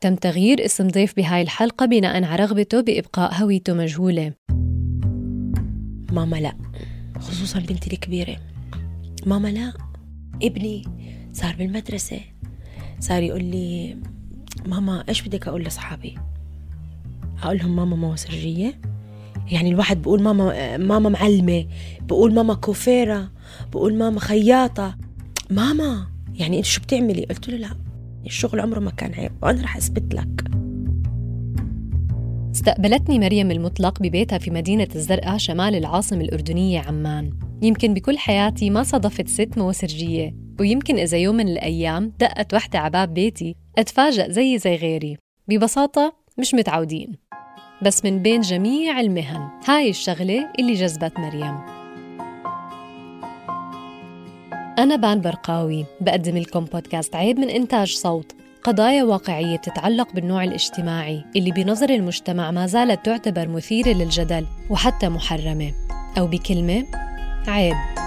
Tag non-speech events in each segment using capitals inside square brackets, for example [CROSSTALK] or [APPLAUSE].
تم تغيير اسم ضيف بهاي الحلقة بناء على رغبته بإبقاء هويته مجهولة. ماما لا خصوصا بنتي الكبيرة. ماما لا ابني صار بالمدرسة. صار يقول لي ماما إيش بدك أقول لأصحابي؟ أقول لهم ماما موسرجية يعني الواحد بقول ماما ماما معلمة. بقول ماما كوفيرة. بقول ماما خياطة. ماما يعني إنت شو بتعملي؟ قلت له لا. الشغل عمره ما كان عيب وأنا رح أثبت لك. استقبلتني مريم المطلق ببيتها في مدينة الزرقاء شمال العاصمة الأردنية عمان. يمكن بكل حياتي ما صادفت ست موسرجية ويمكن إذا يوم من الأيام دقت وحدة عباب بيتي أتفاجأ زي زي غيري. ببساطة مش متعودين. بس من بين جميع المهن هاي الشغلة اللي جذبت مريم. أنا بان برقاوي بقدم لكم بودكاست عيب من إنتاج صوت. قضايا واقعية بتتعلق بالنوع الاجتماعي اللي بنظر المجتمع ما زالت تعتبر مثيرة للجدل وحتى محرمة. أو بكلمة عيب.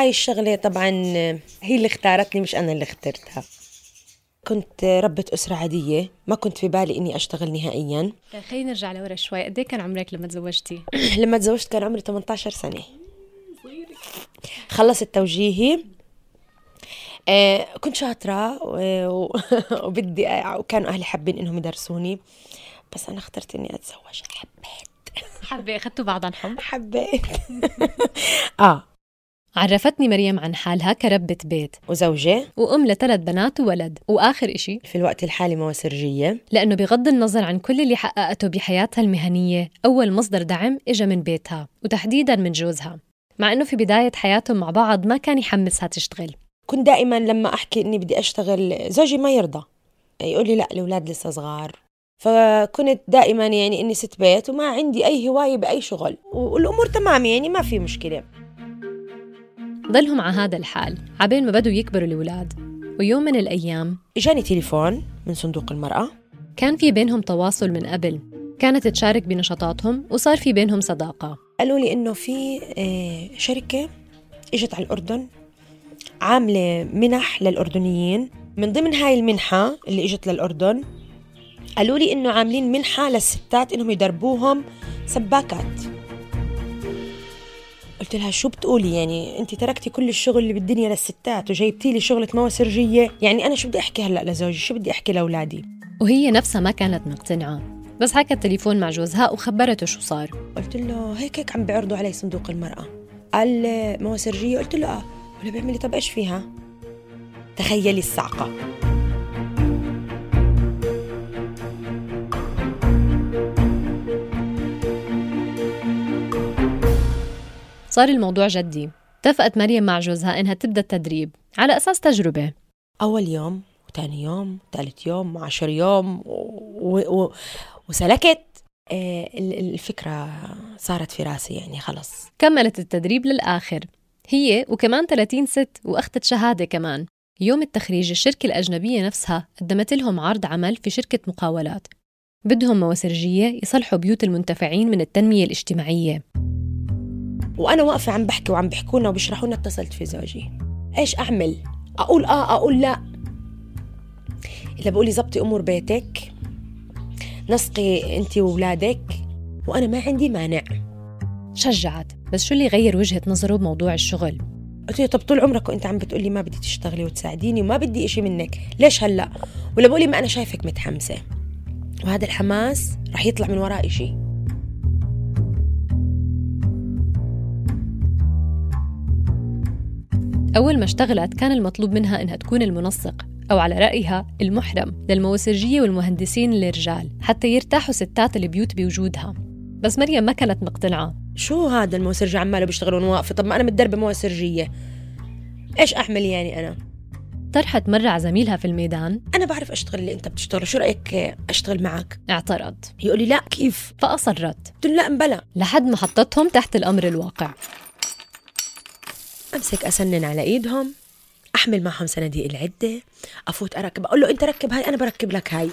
هاي الشغلة طبعا هي اللي اختارتني مش أنا اللي اخترتها. كنت ربة أسرة عادية ما كنت في بالي إني أشتغل نهائيا. خلينا نرجع لورا شوي. قد كان عمرك لما تزوجتي؟ [CLEARS THROAT] لما تزوجت كان عمري 18 سنة. خلصت توجيهي. آه كنت شاطرة [LAUGHS] وبدي وكانوا أهلي حابين إنهم يدرسوني. بس أنا اخترت إني أتزوج. حبيت. حابة أخذتوا بعض عن حب؟ حبيت. [LAUGHS] آه. عرفتني مريم عن حالها كربة بيت. وزوجة؟ وأم لثلاث بنات وولد. وآخر إشي في الوقت الحالي مواسرجية لأنه بغض النظر عن كل اللي حققته بحياتها المهنية أول مصدر دعم إجا من بيتها وتحديدا من جوزها. مع أنه في بداية حياتهم مع بعض ما كان يحمسها تشتغل. كنت دائما لما أحكي إني بدي أشتغل زوجي ما يرضى. يقول لي لا الأولاد لسه صغار. فكنت دائما يعني إني ست بيت وما عندي أي هواية بأي شغل. والأمور تمام يعني ما في مشكلة. ضلهم على هذا الحال عبين ما بدوا يكبروا الأولاد. ويوم من الأيام إجاني تليفون من صندوق المرأة. كان في بينهم تواصل من قبل. كانت تشارك بنشاطاتهم وصار في بينهم صداقة. قالوا لي إنه في آه، شركة إجت على الأردن عاملة منح للأردنيين. من ضمن هاي المنحة اللي إجت للأردن قالوا لي إنه عاملين منحة للستات إنهم يدربوهم سباكات. قلت لها شو بتقولي؟ يعني انت تركتي كل الشغل اللي بالدنيا للستات وجايبتي لي شغلة مواسرجيه يعني أنا شو بدي أحكي هلأ لزوجي؟ شو بدي أحكي لأولادي؟ وهي نفسها ما كانت مقتنعة بس حكت تليفون مع جوزها وخبرته شو صار. قلت له هيك هيك عم بيعرضوا علي صندوق المرأة. قال مواسرجية قلت له آه. ولا بيعمل لي طب إيش فيها؟ تخيلي الصعقة. صار الموضوع جدي. اتفقت مريم مع جوزها إنها تبدأ التدريب على أساس تجربة. أول يوم وثاني يوم وثالث يوم وعشر يوم و... و... و... وسلكت. آه ال- الفكرة صارت في راسي يعني خلص كملت التدريب للآخر. هي وكمان 30 ست وأخذت شهادة كمان. يوم التخريج الشركة الأجنبية نفسها قدمت لهم عرض عمل في شركة مقاولات. بدهم مواسرجية يصلحوا بيوت المنتفعين من التنمية الاجتماعية. وأنا واقفة عم بحكي وعم بيحكوا لنا وبيشرحوا لنا اتصلت في زوجي. إيش أعمل؟ أقول آه أقول لا. اللي بقولي زبطي أمور بيتك نسقي انت وأولادك وأنا ما عندي مانع. شجعت. بس شو اللي غير وجهة نظره بموضوع الشغل؟ قلت له طب طول عمرك وأنت عم بتقولي ما بدي تشتغلي وتساعديني وما بدي إشي منك ليش هلأ؟ ولا بقولي ما أنا شايفك متحمسة. وهذا الحماس رح يطلع من وراء إشي. أول ما اشتغلت كان المطلوب منها إنها تكون المنسق أو على رأيها المحرم للموسرجية والمهندسين الرجال حتى يرتاحوا ستات البيوت بوجودها. بس مريم ما كانت مقتنعة. شو هذا الموسرجي عماله بيشتغلون واقفة؟ طب ما أنا متدربة موسرجيه إيش أعمل يعني أنا؟ طرحت مرة على زميلها في الميدان. أنا بعرف أشتغل اللي أنت بتشتغله شو رأيك أشتغل معك؟ اعترض. يقول لي لا كيف؟ فأصرت. قلت لا مبلا لحد ما حطتهم تحت الأمر الواقع. أمسك أسنن على إيدهم أحمل معهم صناديق العدة أفوت أركب أقول له أنت ركب هاي أنا بركب لك هاي.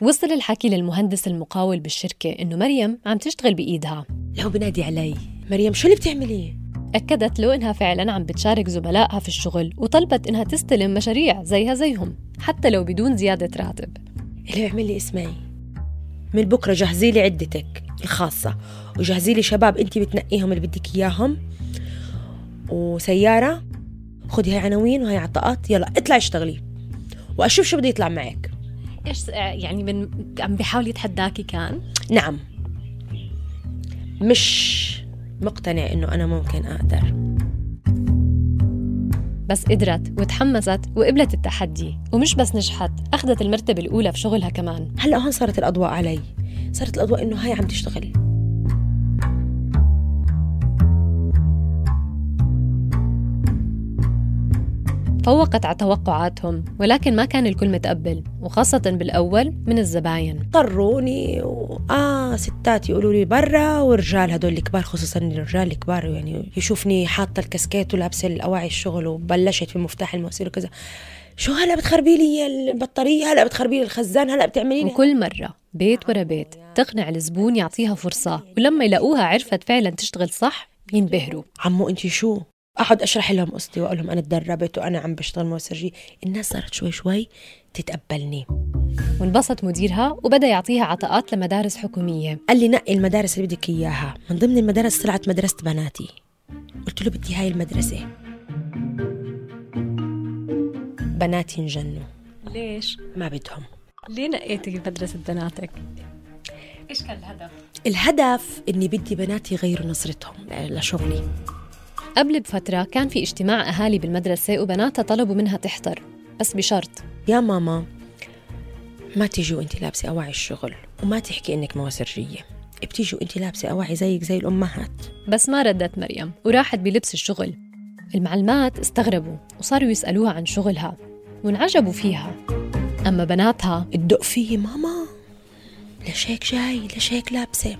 وصل الحكي للمهندس المقاول بالشركة إنه مريم عم تشتغل بإيدها. لو بنادي علي مريم شو اللي بتعمليه أكدت له إنها فعلا عم بتشارك زملائها في الشغل وطلبت إنها تستلم مشاريع زيها زيهم حتى لو بدون زيادة راتب. اللي بيعمل لي اسمعي من بكرة جهزي لي عدتك الخاصة وجهزي لي شباب انت بتنقيهم اللي بدك إياهم. وسيارة خذي هاي عناوين وهي عطاءات يلا اطلعي اشتغلي. وأشوف شو بده يطلع معك. إيش يعني من عم بيحاول يتحداكي كان؟ نعم. مش مقتنع إنه أنا ممكن أقدر. بس قدرت وتحمست وقبلت التحدي ومش بس نجحت أخذت المرتبة الأولى في شغلها كمان. هلأ هون صارت الأضواء علي. صارت الأضواء إنه هاي عم تشتغل. فوقت على توقعاتهم ولكن ما كان الكل متقبل وخاصة بالأول من الزباين. اضطروني و... آه ستات يقولوا لي برا ورجال هدول الكبار خصوصا الرجال الكبار يعني يشوفني حاطة الكاسكيت ولابسة الأواعي الشغل وبلشت في مفتاح المواسير وكذا. شو هلا بتخربي لي البطارية؟ هلا بتخربي لي الخزان؟ هلا بتعملي لي؟ وكل مرة بيت ورا بيت تقنع الزبون يعطيها فرصة ولما يلاقوها عرفت فعلا تشتغل صح ينبهروا. عمو انت شو؟ أقعد أشرح لهم قصتي وأقول لهم أنا تدربت وأنا عم بشتغل موسرجي الناس صارت شوي شوي تتقبلني. وانبسط مديرها وبدأ يعطيها عطاءات لمدارس حكومية. قال لي نقي المدارس اللي بدك إياها. من ضمن المدارس طلعت مدرسة بناتي. قلت له بدي هاي المدرسة. بناتي انجنوا. ليش؟ ما بدهم. ليه نقيتي مدرسة بناتك؟ إيش كان الهدف؟ الهدف إني بدي بناتي يغيروا نظرتهم لشغلي. قبل بفترة كان في اجتماع أهالي بالمدرسة وبناتها طلبوا منها تحضر بس بشرط. يا ماما ما تيجي وأنت لابسة أواعي الشغل وما تحكي إنك موسرجيه بتيجي وأنت لابسة أواعي زيك زي الأمهات. بس ما ردت مريم وراحت بلبس الشغل. المعلمات استغربوا وصاروا يسألوها عن شغلها وانعجبوا فيها. أما بناتها تدق فيي ماما ليش هيك جاي ليش هيك لابسة.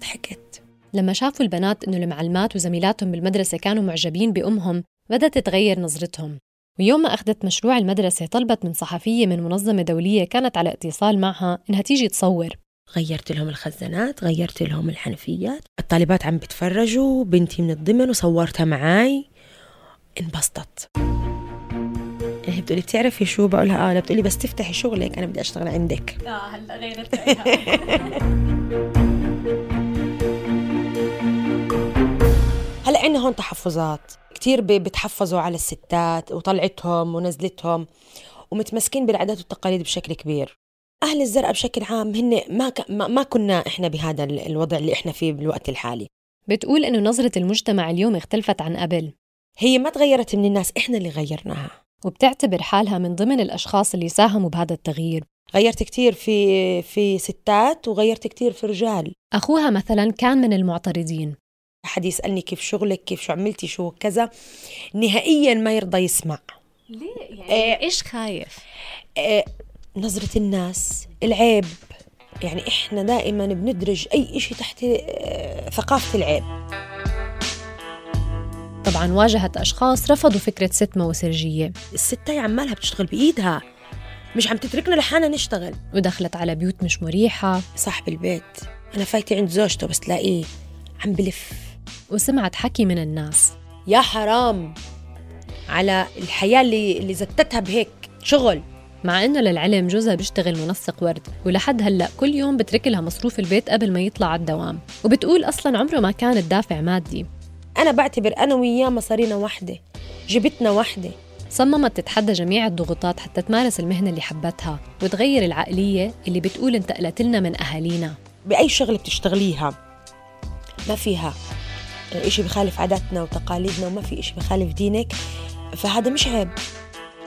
ضحكت. لما شافوا البنات إنه المعلمات وزميلاتهم بالمدرسة كانوا معجبين بأمهم بدأت تتغير نظرتهم. ويوم ما أخذت مشروع المدرسة طلبت من صحفية من منظمة دولية كانت على اتصال معها إنها تيجي تصور. غيرت لهم الخزانات غيرت لهم الحنفيات. الطالبات عم بتفرجوا بنتي من الضمن وصورتها معاي. انبسطت. هي بتقولي بتعرفي شو؟ بقولها آه لا بتقولي بس تفتحي شغلك أنا بدي أشتغل عندك. آه هلا غيرت [LAUGHS] هلا عندنا هون تحفظات. كتير ب- بتحفظوا على الستات وطلعتهم ونزلتهم ومتمسكين بالعادات والتقاليد بشكل كبير. أهل الزرقاء بشكل عام هن ما, ك... ما كنا إحنا بهذا ال- الوضع اللي إحنا فيه بالوقت الحالي. بتقول إنه نظرة المجتمع اليوم اختلفت عن قبل. هي ما تغيرت من الناس إحنا اللي غيرناها. وبتعتبر حالها من ضمن الأشخاص اللي ساهموا بهذا التغيير. غيرت كتير في في ستات وغيرت كتير في رجال. أخوها مثلا كان من المعترضين. حد يسألني كيف شغلك كيف شو عملتي شو كذا نهائيا ما يرضى يسمع. ليه؟ يعني إيه. إيش خايف؟ آه، نظرة الناس العيب. يعني إحنا دائما بندرج أي إشي تحت آه، ثقافة العيب. طبعا واجهت أشخاص رفضوا فكرة ست موسرجية. الست هي عمالها بتشتغل بإيدها. مش عم تتركنا لحالنا نشتغل. ودخلت على بيوت مش مريحة. صاحب البيت. أنا فايتة عند زوجته بس تلاقيه عم بلف. وسمعت حكي من الناس. يا حرام. على الحياة اللي اللي زتتها بهيك شغل. مع إنه للعلم جوزها بيشتغل منسق ورد ولحد هلأ كل يوم بترك لها مصروف البيت قبل ما يطلع على الدوام وبتقول أصلا عمره ما كان الدافع مادي. أنا بعتبر أنا وياه مصارينا وحدة جبتنا وحدة. صممت تتحدى جميع الضغوطات حتى تمارس المهنة اللي حبتها وتغير العقلية اللي بتقول انتقلت لنا من أهالينا. بأي شغلة بتشتغليها؟ ما فيها. إشي بخالف عاداتنا وتقاليدنا وما في إشي بخالف دينك فهذا مش عيب.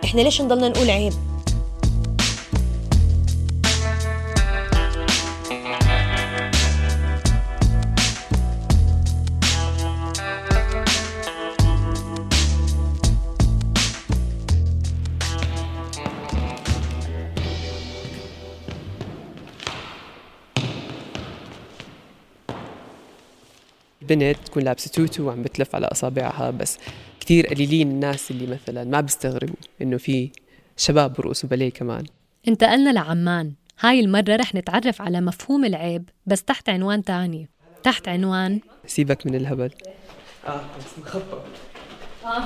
إحنا ليش نضلنا نقول عيب؟ بنت تكون لابسة tutu وعم بتلف على أصابعها بس كثير قليلين الناس اللي مثلا ما بيستغربوا إنه في شباب برقصوا باليه كمان. انتقلنا لعمان. هاي المرة رح نتعرف على مفهوم العيب بس تحت عنوان تاني. تحت عنوان سيبك من الهبل. آه. بس مخبى آه.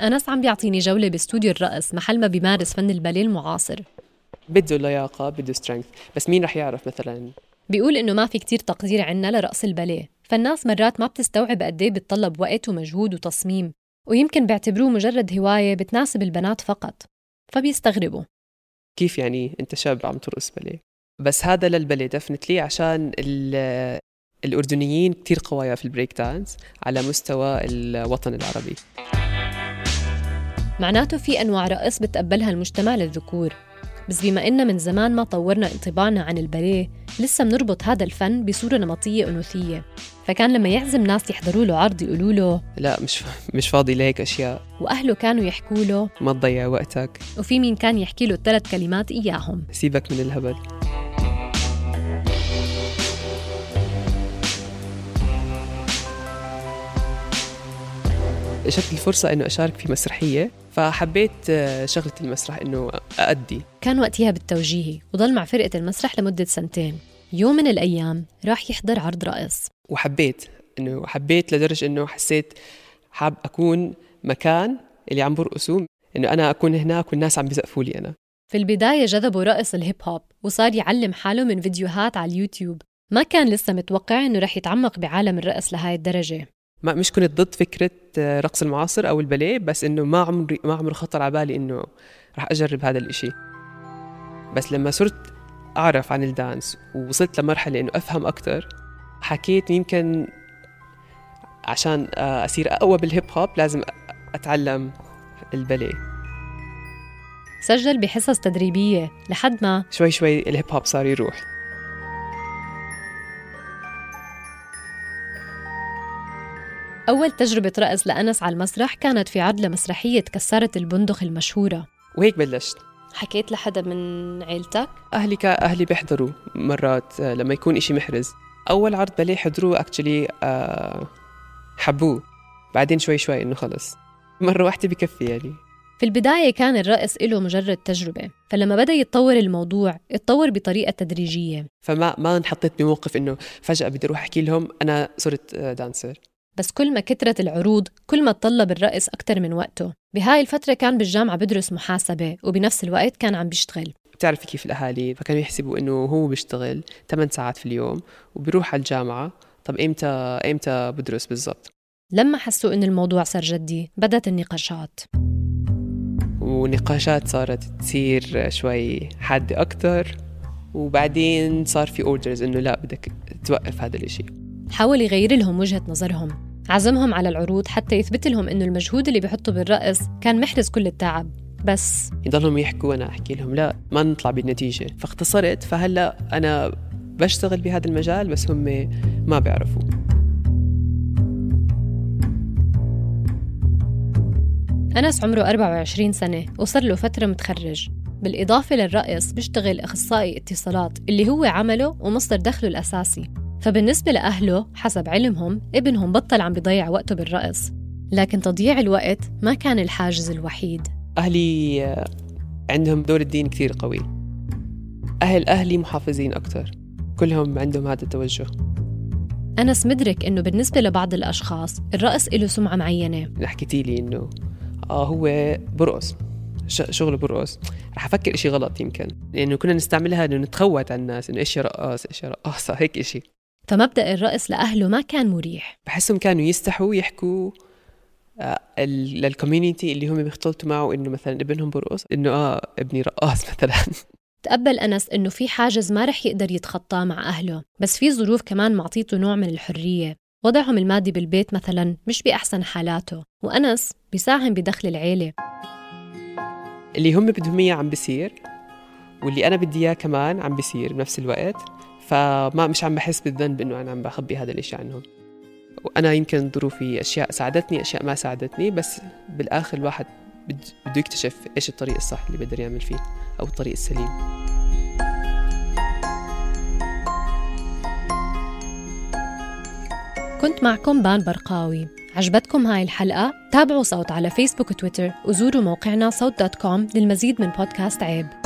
أنس عم بيعطيني جولة باستوديو الرقص محل ما بيمارس فن الباليه المعاصر. بده لياقة بده strength بس مين رح يعرف مثلا بيقول إنه ما في كتير تقدير عنا لرقص الباليه فالناس مرات ما بتستوعب قد إيه بتطلب وقت ومجهود وتصميم ويمكن بيعتبروه مجرد هواية بتناسب البنات فقط. فبيستغربوا. كيف يعني أنت شاب عم ترقص باليه بس هذا للباليه دفنتلي عشان الأردنيين كتير قوايا في البريك دانس على مستوى الوطن العربي. معناته في أنواع رقص بتقبلها المجتمع للذكور. بس بما إن من زمان ما طورنا انطباعنا عن الباليه لسه بنربط هذا الفن بصورة نمطية أنوثية. فكان لما يعزم ناس يحضروا له عرض يقولوا له لا مش مش فاضي لهيك أشياء. وأهله كانوا يحكوا له ما تضيع وقتك. وفي مين كان يحكي له الثلاث كلمات إياهم. سيبك من الهبل. اجتني الفرصة إنه أشارك في مسرحية فحبيت آه، شغلة المسرح إنه أأدي. كان وقتها بالتوجيهي وضل مع فرقة المسرح لمدة سنتين. يوم من الأيام راح يحضر عرض رقص. وحبيت إنه حبيت لدرجة إنه حسيت حاب أكون مكان اللي عم برقصوا إنه أنا أكون هناك والناس عم بيزقفوا لي أنا. في البداية جذبه رقص الهيب هوب وصار يعلم حاله من فيديوهات على اليوتيوب. ما كان لسه متوقع إنه رح يتعمق بعالم الرقص لهاي الدرجة. ما مش كنت ضد فكرة آه، رقص المعاصر أو الباليه بس إنه ما عمري ما عمره خطر على بالي إنه راح أجرب هذا الإشي. بس لما صرت أعرف عن الدانس ووصلت لمرحلة إنه أفهم أكثر حكيت يمكن عشان آه، أصير أقوى بالهيب هوب لازم أتعلم الباليه. سجل بحصص تدريبية لحد ما. شوي شوي الهيب هوب صار يروح. أول تجربة رقص لأنس على المسرح كانت في عرض لمسرحية كسرة البندق المشهورة. وهيك بلشت. حكيت لحدا من عيلتك؟ أهلي أهلي بيحضروا مرات آه، لما يكون إشي محرز. أول عرض باليه حضروه أكشلي آه، حبوه. بعدين شوي شوي إنه خلص. مرة واحدة بكفي يعني. في البداية كان الرقص له مجرد تجربة فلما بدأ يتطور الموضوع اتطور بطريقة تدريجية. فما ما انحطيت بموقف إنه فجأة بدي أروح أحكي لهم أنا صرت دانسر آه، بس كل ما كترت العروض كل ما تطلب الرقص أكثر من وقته. بهاي الفترة كان بالجامعة بدرس محاسبة وبنفس الوقت كان عم بيشتغل. بتعرفي كيف الأهالي فكانوا يحسبوا إنه هو بيشتغل 8 ساعات في اليوم وبيروح على الجامعة؟ طب إمتى إمتى بدرس بالضبط؟ لما حسوا إن الموضوع صار جدي بدأت النقاشات. ونقاشات صارت تصير شوي حادة أكثر وبعدين صار في اوردرز إنه لا بدك توقف هذا الإشي. حاول يغير لهم وجهة نظرهم. عزمهم على العروض حتى يثبت لهم إنه المجهود اللي بيحطه بالرقص كان محرز كل التعب. بس يضلهم يحكوا وأنا أحكي لهم. لا ما نطلع بالنتيجة. فاختصرت فهلا أنا بشتغل بهذا المجال بس هم ما بيعرفوا. أنس عمره 24 سنة وصار له فترة متخرج. بالإضافة للرقص بيشتغل أخصائي اتصالات اللي هو عمله ومصدر دخله الأساسي. فبالنسبة لأهله حسب علمهم ابنهم بطل عم بيضيع وقته بالرقص. لكن تضييع الوقت ما كان الحاجز الوحيد. أهلي آه، عندهم دور الدين كثير قوي. أهل أهلي محافظين أكثر. كلهم عندهم هذا التوجه. أنس مدرك إنه بالنسبة لبعض الأشخاص الرقص له سمعة معينة. حكيتي لي إنه آه هو برقص شغله برقص. رح أفكر إشي غلط يمكن. لأنه كنا نستعملها إنه نتخوت على الناس إنه إيش رقاص إيش رقاصة هيك إشي. فمبدأ الرقص لأهله ما كان مريح. بحسهم كانوا يستحوا يحكوا آه، للكوميونتي اللي هم بيختلطوا معه إنه مثلا ابنهم برقص إنه آه ابني رقاص [LAUGHS] مثلا. تقبل أنس إنه في حاجز ما رح يقدر يتخطاه مع أهله بس في ظروف كمان معطيته نوع من الحرية. وضعهم المادي بالبيت مثلا مش بأحسن حالاته وأنس بيساهم بدخل العيلة. اللي هم بدهم إياه عم بيصير واللي أنا بدي إياه كمان عم بيصير بنفس الوقت فما مش عم بحس بالذنب إنه أنا عم بخبي هذا الإشي عنهم. وأنا يمكن ظروفي أشياء ساعدتني أشياء ما ساعدتني بس بالآخر الواحد بده يكتشف إيش الطريق الصح اللي بيقدر يعمل فيه أو الطريق السليم. كنت معكم بان برقاوي. عجبتكم هاي الحلقة؟ تابعوا صوت على فيسبوك وتويتر وزوروا موقعنا صوت dot com للمزيد من بودكاست عيب.